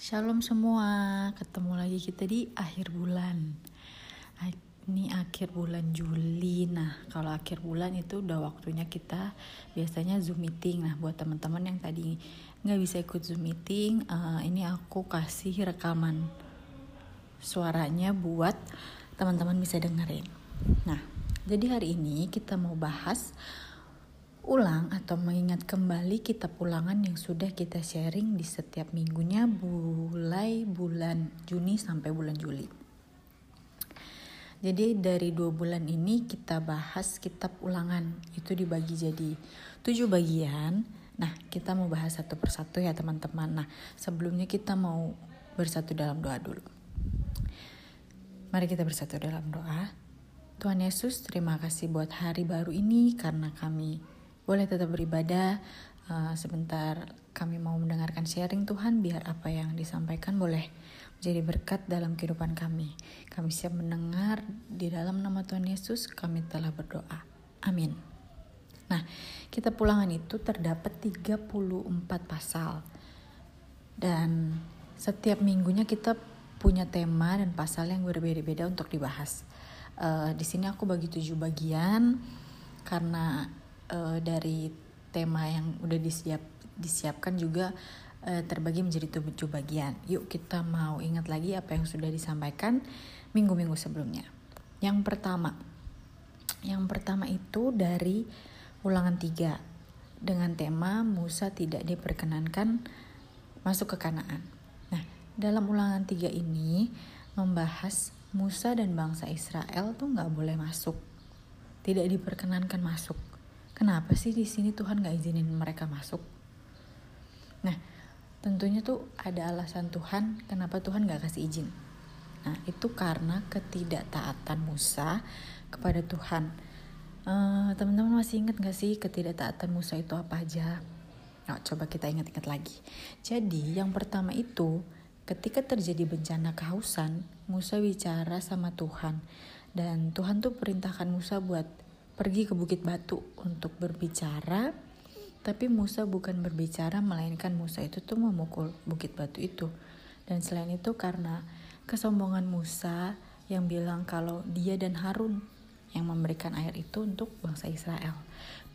Shalom semua, ketemu lagi kita di akhir bulan. Ini akhir bulan Juli. Nah, kalau akhir bulan itu udah waktunya kita biasanya Zoom meeting. Nah, buat teman-teman yang tadi nggak bisa ikut Zoom meeting, uh, ini aku kasih rekaman suaranya buat teman-teman bisa dengerin. Nah, jadi hari ini kita mau bahas ulang atau mengingat kembali kitab ulangan yang sudah kita sharing di setiap minggunya mulai bulan Juni sampai bulan Juli. Jadi dari dua bulan ini kita bahas kitab ulangan itu dibagi jadi tujuh bagian. Nah kita mau bahas satu persatu ya teman-teman. Nah sebelumnya kita mau bersatu dalam doa dulu. Mari kita bersatu dalam doa. Tuhan Yesus, terima kasih buat hari baru ini karena kami boleh tetap beribadah. Uh, sebentar kami mau mendengarkan sharing Tuhan biar apa yang disampaikan boleh menjadi berkat dalam kehidupan kami. Kami siap mendengar di dalam nama Tuhan Yesus kami telah berdoa. Amin. Nah, kita pulangan itu terdapat 34 pasal. Dan setiap minggunya kita punya tema dan pasal yang berbeda-beda untuk dibahas. Uh, di sini aku bagi tujuh bagian karena uh, dari tema yang udah disiap disiapkan juga uh, terbagi menjadi tujuh bagian. Yuk kita mau ingat lagi apa yang sudah disampaikan minggu-minggu sebelumnya. Yang pertama, yang pertama itu dari ulangan tiga dengan tema Musa tidak diperkenankan masuk ke Kanaan. Nah, dalam ulangan tiga ini membahas Musa dan bangsa Israel tuh nggak boleh masuk, tidak diperkenankan masuk kenapa sih di sini Tuhan gak izinin mereka masuk? Nah, tentunya tuh ada alasan Tuhan kenapa Tuhan gak kasih izin. Nah, itu karena ketidaktaatan Musa kepada Tuhan. teman teman-teman masih ingat gak sih ketidaktaatan Musa itu apa aja? Nah, coba kita ingat-ingat lagi. Jadi, yang pertama itu, ketika terjadi bencana kehausan, Musa bicara sama Tuhan. Dan Tuhan tuh perintahkan Musa buat pergi ke Bukit Batu untuk berbicara, tapi Musa bukan berbicara, melainkan Musa itu tuh memukul Bukit Batu itu. Dan selain itu karena kesombongan Musa yang bilang kalau dia dan Harun yang memberikan air itu untuk bangsa Israel.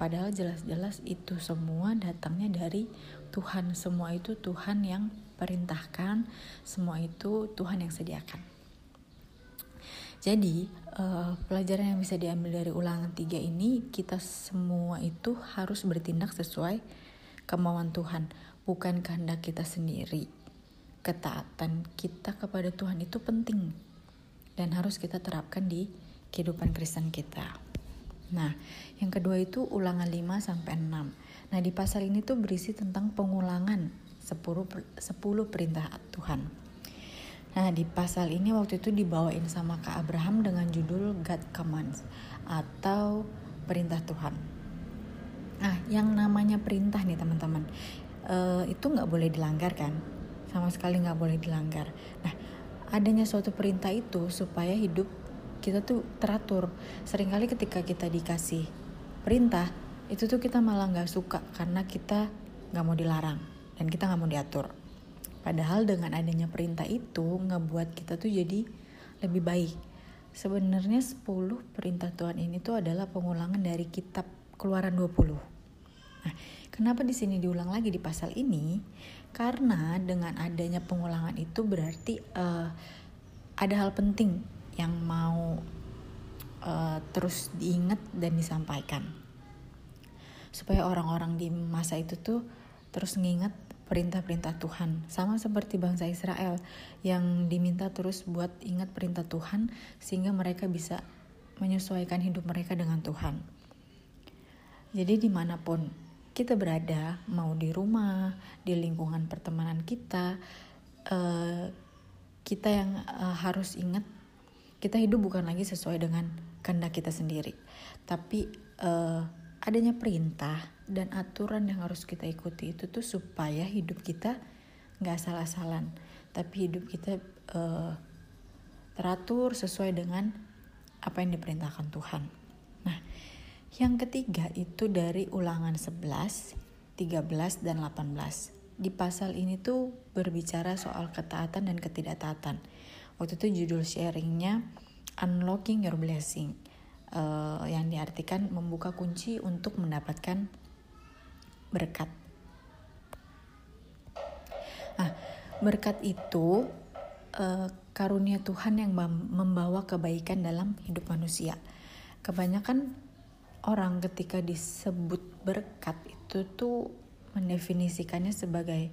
Padahal jelas-jelas itu semua datangnya dari Tuhan. Semua itu Tuhan yang perintahkan, semua itu Tuhan yang sediakan. Jadi uh, pelajaran yang bisa diambil dari ulangan tiga ini kita semua itu harus bertindak sesuai kemauan Tuhan, bukan kehendak kita sendiri. Ketaatan kita kepada Tuhan itu penting dan harus kita terapkan di kehidupan Kristen kita. Nah, yang kedua itu ulangan 5 sampai 6. Nah, di pasal ini tuh berisi tentang pengulangan 10 10 perintah Tuhan. Nah di pasal ini waktu itu dibawain sama Kak Abraham dengan judul God Commands atau perintah Tuhan. Nah yang namanya perintah nih teman-teman uh, itu nggak boleh dilanggar kan? Sama sekali nggak boleh dilanggar. Nah adanya suatu perintah itu supaya hidup kita tuh teratur. Seringkali ketika kita dikasih perintah itu tuh kita malah nggak suka karena kita nggak mau dilarang dan kita nggak mau diatur. Padahal dengan adanya perintah itu ngebuat kita tuh jadi lebih baik. Sebenarnya 10 perintah Tuhan ini tuh adalah pengulangan dari kitab Keluaran 20. Nah, kenapa di sini diulang lagi di pasal ini? Karena dengan adanya pengulangan itu berarti uh, ada hal penting yang mau uh, terus diingat dan disampaikan. Supaya orang-orang di masa itu tuh terus nginget perintah-perintah Tuhan. Sama seperti bangsa Israel yang diminta terus buat ingat perintah Tuhan sehingga mereka bisa menyesuaikan hidup mereka dengan Tuhan. Jadi di mana pun kita berada, mau di rumah, di lingkungan pertemanan kita, uh, kita yang uh, harus ingat kita hidup bukan lagi sesuai dengan kehendak kita sendiri, tapi uh, adanya perintah dan aturan yang harus kita ikuti itu tuh supaya hidup kita nggak salah-salan tapi hidup kita uh, teratur sesuai dengan apa yang diperintahkan Tuhan. Nah, yang ketiga itu dari ulangan 11, 13 dan 18. di pasal ini tuh berbicara soal ketaatan dan ketidaktaatan. Waktu itu judul sharingnya Unlocking Your Blessing, uh, yang diartikan membuka kunci untuk mendapatkan berkat. Nah, berkat itu uh, karunia Tuhan yang membawa kebaikan dalam hidup manusia. Kebanyakan orang ketika disebut berkat itu tuh mendefinisikannya sebagai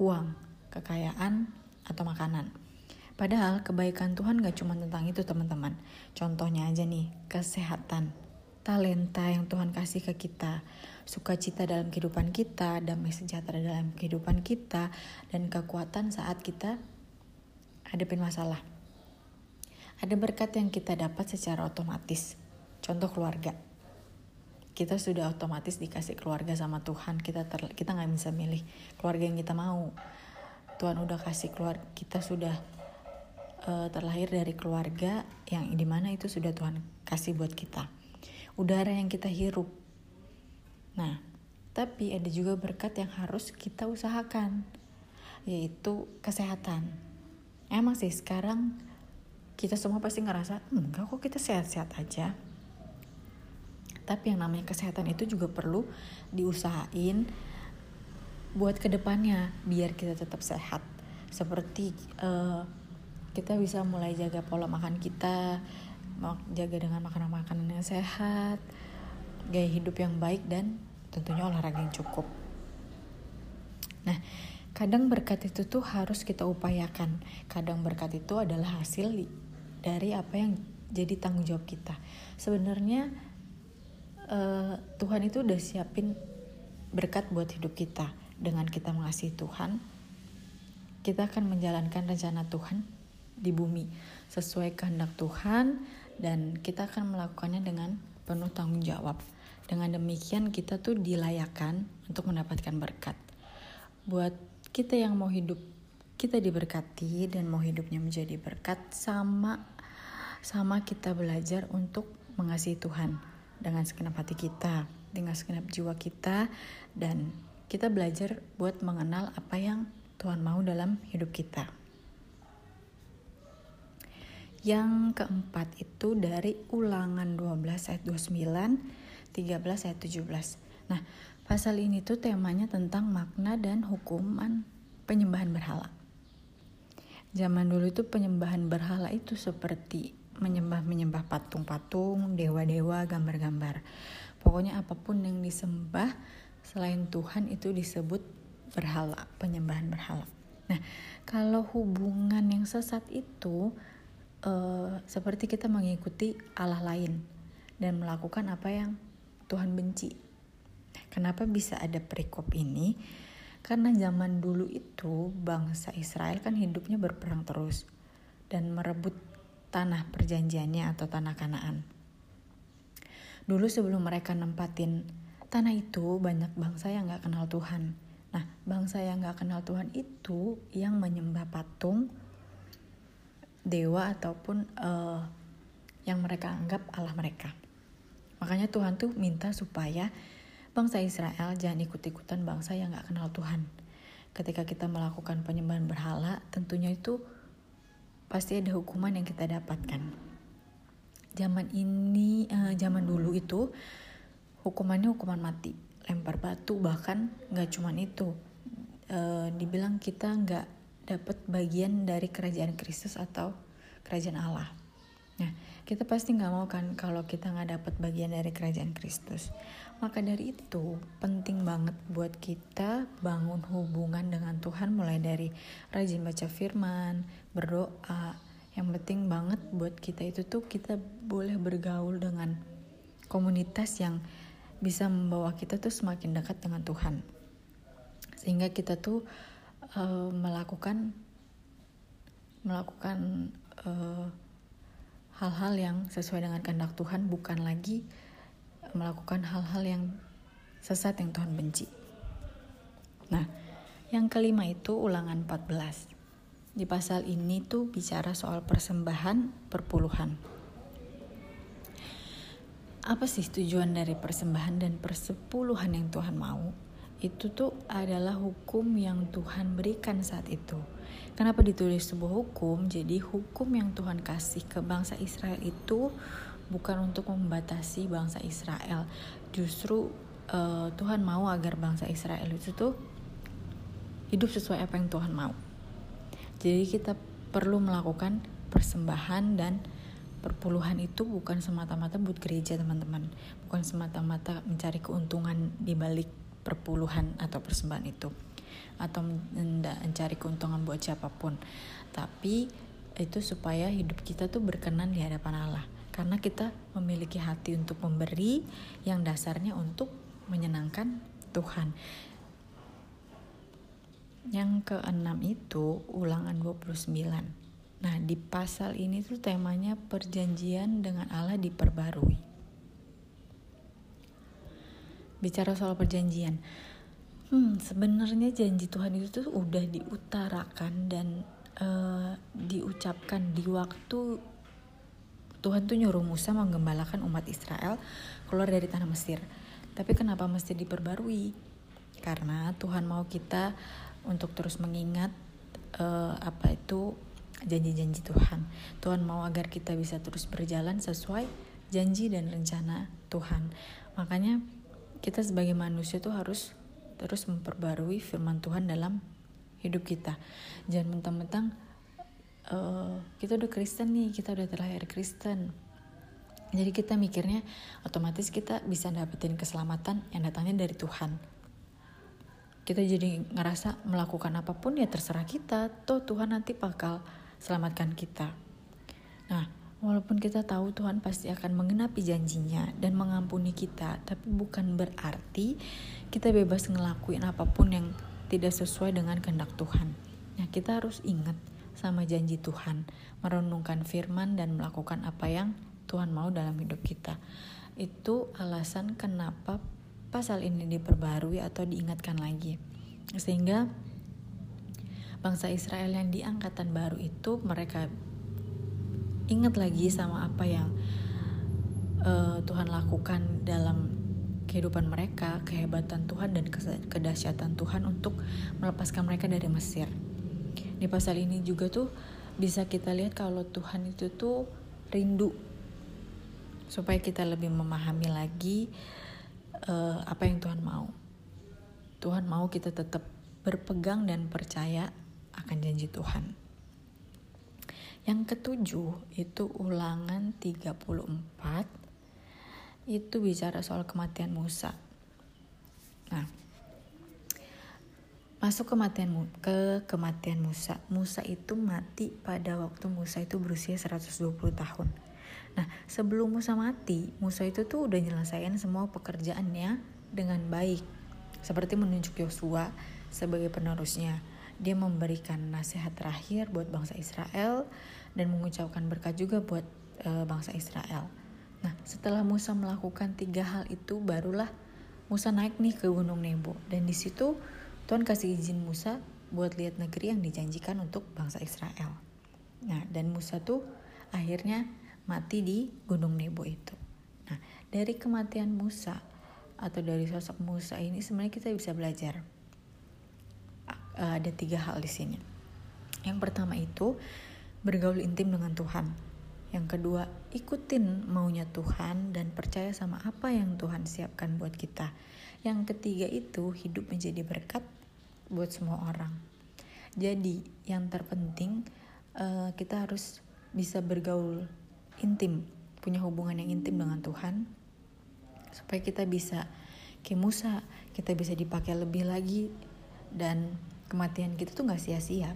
uang, kekayaan, atau makanan. Padahal kebaikan Tuhan gak cuma tentang itu teman-teman. Contohnya aja nih, kesehatan, talenta yang Tuhan kasih ke kita, sukacita dalam kehidupan kita, damai sejahtera dalam kehidupan kita, dan kekuatan saat kita hadapin masalah. Ada berkat yang kita dapat secara otomatis. Contoh keluarga. Kita sudah otomatis dikasih keluarga sama Tuhan. Kita ter, kita nggak bisa milih keluarga yang kita mau. Tuhan udah kasih keluar kita sudah uh, terlahir dari keluarga yang di mana itu sudah Tuhan kasih buat kita. Udara yang kita hirup. Nah, tapi ada juga berkat yang harus kita usahakan, yaitu kesehatan. Emang sih sekarang kita semua pasti ngerasa, enggak kok kita sehat-sehat aja. Tapi yang namanya kesehatan itu juga perlu diusahain buat ke depannya biar kita tetap sehat. Seperti uh, kita bisa mulai jaga pola makan kita, jaga dengan makanan-makanan yang sehat, gaya hidup yang baik dan tentunya olahraga yang cukup. Nah, kadang berkat itu tuh harus kita upayakan. Kadang berkat itu adalah hasil dari apa yang jadi tanggung jawab kita. Sebenarnya uh, Tuhan itu udah siapin berkat buat hidup kita. Dengan kita mengasihi Tuhan, kita akan menjalankan rencana Tuhan di bumi sesuai kehendak Tuhan dan kita akan melakukannya dengan penuh tanggung jawab. Dengan demikian kita tuh dilayakan untuk mendapatkan berkat. Buat kita yang mau hidup kita diberkati dan mau hidupnya menjadi berkat sama sama kita belajar untuk mengasihi Tuhan dengan segenap hati kita, dengan segenap jiwa kita dan kita belajar buat mengenal apa yang Tuhan mau dalam hidup kita. Yang keempat itu dari ulangan 12 ayat 29, 13 ayat 17. Nah, pasal ini tuh temanya tentang makna dan hukuman penyembahan berhala. Zaman dulu itu penyembahan berhala itu seperti menyembah-menyembah patung-patung, dewa-dewa, gambar-gambar. Pokoknya apa pun yang disembah selain Tuhan itu disebut berhala, penyembahan berhala. Nah, kalau hubungan yang sesat itu uh, seperti kita mengikuti Allah lain dan melakukan apa yang Tuhan benci. Kenapa bisa ada perikop ini? Karena zaman dulu itu bangsa Israel kan hidupnya berperang terus dan merebut tanah perjanjiannya atau tanah kanaan. Dulu sebelum mereka nempatin tanah itu banyak bangsa yang gak kenal Tuhan. Nah, bangsa yang gak kenal Tuhan itu yang menyembah patung, dewa ataupun uh, yang mereka anggap Allah mereka. Makanya Tuhan tuh minta supaya bangsa Israel jangan ikut-ikutan bangsa yang gak kenal Tuhan. Ketika kita melakukan penyembahan berhala, tentunya itu pasti ada hukuman yang kita dapatkan. Zaman ini, uh, zaman dulu itu hukumannya hukuman mati lempar batu bahkan nggak cuman itu e, dibilang kita nggak dapat bagian dari kerajaan Kristus atau kerajaan Allah. Nah kita pasti nggak mau kan kalau kita nggak dapat bagian dari kerajaan Kristus. Maka dari itu penting banget buat kita bangun hubungan dengan Tuhan mulai dari rajin baca firman berdoa. Yang penting banget buat kita itu tuh kita boleh bergaul dengan komunitas yang bisa membawa kita tuh semakin dekat dengan Tuhan. Sehingga kita tuh uh, melakukan melakukan eh, hal-hal yang sesuai dengan kehendak Tuhan bukan lagi melakukan hal-hal yang sesat yang Tuhan benci. Nah, yang kelima itu ulangan 14. Di pasal ini tuh bicara soal persembahan perpuluhan apa sih tujuan dari persembahan dan persepuluhan yang Tuhan mau? Itu tuh adalah hukum yang Tuhan berikan saat itu. Kenapa ditulis sebuah hukum? Jadi hukum yang Tuhan kasih ke bangsa Israel itu bukan untuk membatasi bangsa Israel. Justru uh, Tuhan mau agar bangsa Israel itu tuh hidup sesuai apa yang Tuhan mau. Jadi kita perlu melakukan persembahan dan perpuluhan itu bukan semata-mata buat gereja teman-teman bukan semata-mata mencari keuntungan di balik perpuluhan atau persembahan itu. Atau mencari keuntungan buat siapa pun. Tapi itu supaya hidup kita tuh berkenan di hadapan Allah. Karena kita memiliki hati untuk memberi yang dasarnya untuk menyenangkan Tuhan. Yang keenam itu ulangan 29 Nah, di pasal ini tuh temanya perjanjian dengan Allah diperbarui. Bicara soal perjanjian. Hmm, sebenarnya janji Tuhan itu tuh udah diutarakan dan uh, diucapkan di waktu Tuhan tuh nyuruh Musa menggembalakan umat Israel keluar dari tanah Mesir. Tapi kenapa mesti diperbarui? Karena Tuhan mau kita untuk terus mengingat uh, apa itu janji-janji Tuhan. Tuhan mau agar kita bisa terus berjalan sesuai janji dan rencana Tuhan. Makanya kita sebagai manusia tuh harus terus memperbarui firman Tuhan dalam hidup kita. Jangan mentang-mentang uh, kita udah Kristen nih, kita udah terlahir Kristen. Jadi kita mikirnya otomatis kita bisa dapetin keselamatan yang datangnya dari Tuhan. Kita jadi ngerasa melakukan apa pun ya terserah kita, toh Tuhan nanti bakal selamatkan kita. Nah, walaupun kita tahu Tuhan pasti akan mengenapi janjinya dan mengampuni kita, tapi bukan berarti kita bebas ngelakuin apa pun yang tidak sesuai dengan kehendak Tuhan. Nah, kita harus ingat sama janji Tuhan, merenungkan firman dan melakukan apa yang Tuhan mau dalam hidup kita. Itu alasan kenapa pasal ini diperbarui atau diingatkan lagi. Sehingga bangsa Israel yang di angkatan baru itu mereka ingat lagi sama apa yang uh, Tuhan lakukan dalam kehidupan mereka, kehebatan Tuhan dan kedahsyatan Tuhan untuk melepaskan mereka dari Mesir. Di pasal ini juga tuh bisa kita lihat kalau Tuhan itu tuh rindu supaya kita lebih memahami lagi uh, apa yang Tuhan mau. Tuhan mau kita tetap berpegang dan percaya akan janji Tuhan. Yang ketujuh itu ulangan 34 itu bicara soal kematian Musa. Nah, masuk kematian ke kematian Musa. Musa itu mati pada waktu Musa itu berusia 120 tahun. Nah, sebelum Musa mati, Musa itu tuh udah nyelesain semua pekerjaannya dengan baik. Seperti menunjuk Yosua sebagai penerusnya dia memberikan nasihat terakhir buat bangsa Israel dan mengucapkan berkat juga buat e, bangsa Israel. Nah, setelah Musa melakukan tiga hal itu, barulah Musa naik nih ke Gunung Nebo dan di situ Tuhan kasih izin Musa buat lihat negeri yang dijanjikan untuk bangsa Israel. Nah, dan Musa tuh akhirnya mati di Gunung Nebo itu. Nah, dari kematian Musa atau dari sosok Musa ini sebenarnya kita bisa belajar uh, ada tiga hal di sini. Yang pertama itu bergaul intim dengan Tuhan. Yang kedua, ikutin maunya Tuhan dan percaya sama apa yang Tuhan siapkan buat kita. Yang ketiga itu hidup menjadi berkat buat semua orang. Jadi, yang terpenting uh, kita harus bisa bergaul intim, punya hubungan yang intim dengan Tuhan supaya kita bisa kayak Musa, kita bisa dipakai lebih lagi dan kematian kita tuh gak sia-sia.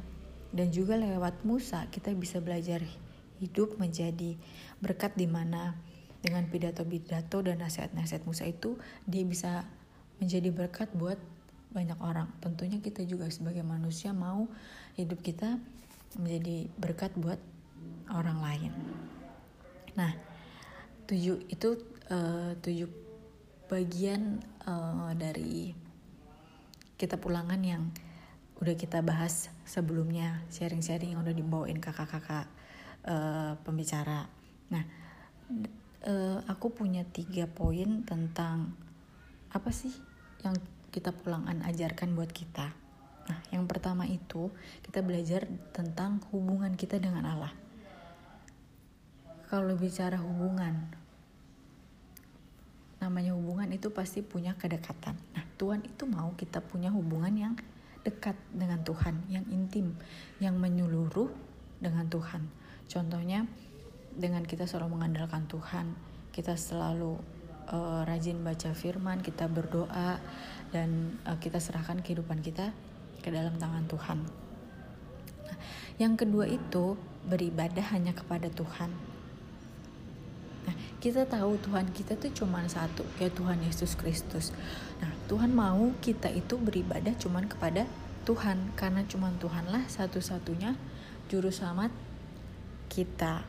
Dan juga lewat Musa kita bisa belajar hidup menjadi berkat di mana dengan pidato-pidato dan nasihat-nasihat Musa itu dia bisa menjadi berkat buat banyak orang. Tentunya kita juga sebagai manusia mau hidup kita menjadi berkat buat orang lain. Nah, tujuh itu uh, tujuh bagian uh, dari kitab ulangan yang udah kita bahas sebelumnya sharing-sharing yang udah dibawain kakak-kakak uh, pembicara. Nah, uh, aku punya tiga poin tentang apa sih yang kita pulangan ajarkan buat kita. Nah, yang pertama itu kita belajar tentang hubungan kita dengan Allah. Kalau bicara hubungan, namanya hubungan itu pasti punya kedekatan. Nah, Tuhan itu mau kita punya hubungan yang dekat dengan Tuhan, yang intim, yang menyeluruh dengan Tuhan. Contohnya dengan kita selalu mengandalkan Tuhan, kita selalu uh, rajin baca firman, kita berdoa dan uh, kita serahkan kehidupan kita ke dalam tangan Tuhan. Nah, yang kedua itu beribadah hanya kepada Tuhan. Kita tahu Tuhan kita tuh cuma satu, ya Tuhan Yesus Kristus. Nah, Tuhan mau kita itu beribadah cuma kepada Tuhan karena cuma Tuhanlah satu-satunya juru selamat kita.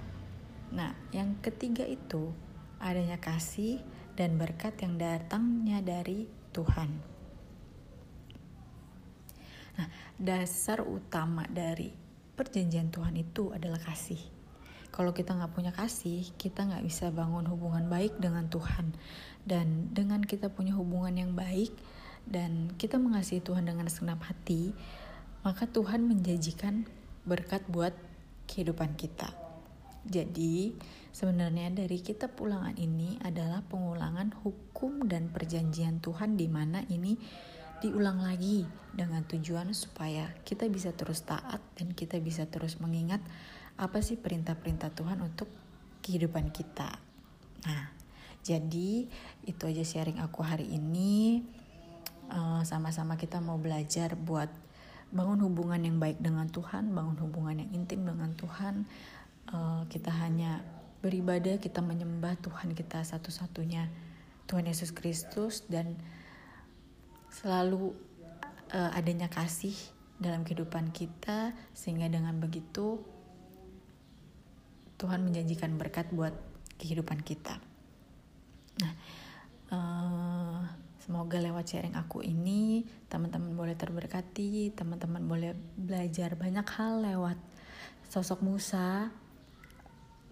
Nah, yang ketiga itu adanya kasih dan berkat yang datangnya dari Tuhan. Nah, dasar utama dari perjanjian Tuhan itu adalah kasih. Kalau kita nggak punya kasih, kita nggak bisa bangun hubungan baik dengan Tuhan. Dan dengan kita punya hubungan yang baik dan kita mengasihi Tuhan dengan segenap hati, maka Tuhan menjanjikan berkat buat kehidupan kita. Jadi, sebenarnya dari kitab ulangan ini adalah pengulangan hukum dan perjanjian Tuhan di mana ini diulang lagi dengan tujuan supaya kita bisa terus taat dan kita bisa terus mengingat apa sih perintah-perintah Tuhan untuk kehidupan kita. Nah, jadi itu aja sharing aku hari ini. Eh, sama-sama uh, kita mau belajar buat bangun hubungan yang baik dengan Tuhan, bangun hubungan yang intim dengan Tuhan. Uh, kita hanya beribadah, kita menyembah Tuhan kita satu-satunya, Tuhan Yesus Kristus dan selalu uh, adanya kasih dalam kehidupan kita sehingga dengan begitu Tuhan menjanjikan berkat buat kehidupan kita. Nah, uh, semoga lewat sharing aku ini teman-teman boleh terberkati, teman-teman boleh belajar banyak hal lewat sosok Musa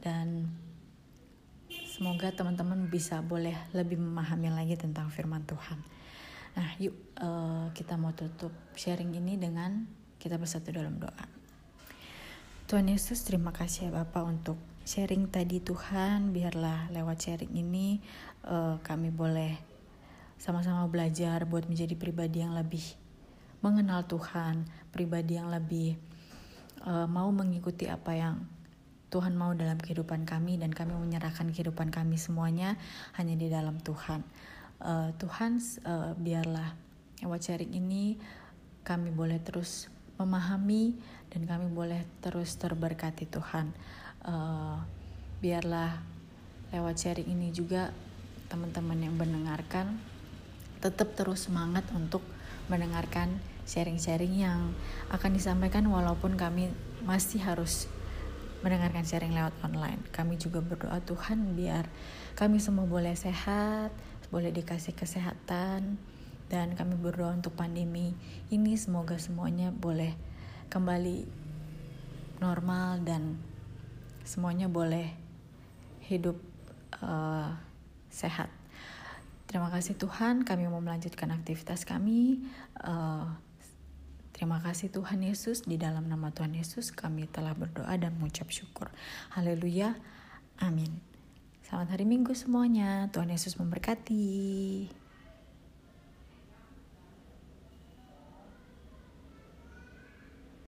dan semoga teman-teman bisa boleh lebih memahami lagi tentang firman Tuhan. Nah, yuk uh, kita mau tutup sharing ini dengan kita bersatu dalam doa. Tuhan Yesus, terima kasih ya Bapak untuk sharing tadi Tuhan. Biarlah lewat sharing ini uh, kami boleh sama-sama belajar buat menjadi pribadi yang lebih mengenal Tuhan, pribadi yang lebih uh, mau mengikuti apa yang Tuhan mau dalam kehidupan kami dan kami menyerahkan kehidupan kami semuanya hanya di dalam Tuhan uh, Tuhan uh, biarlah lewat sharing ini kami boleh terus memahami dan kami boleh terus terberkati Tuhan uh, biarlah lewat sharing ini juga teman-teman yang mendengarkan tetap terus semangat untuk mendengarkan sharing-sharing yang akan disampaikan walaupun kami masih harus mendengarkan sharing lewat online. Kami juga berdoa Tuhan biar kami semua boleh sehat, boleh dikasih kesehatan dan kami berdoa untuk pandemi ini semoga semuanya boleh kembali normal dan semuanya boleh hidup uh, sehat. Terima kasih Tuhan, kami mau melanjutkan aktivitas kami. Uh, terima kasih Tuhan Yesus, di dalam nama Tuhan Yesus kami telah berdoa dan mengucap syukur. Haleluya, amin. Selamat hari Minggu semuanya. Tuhan Yesus memberkati.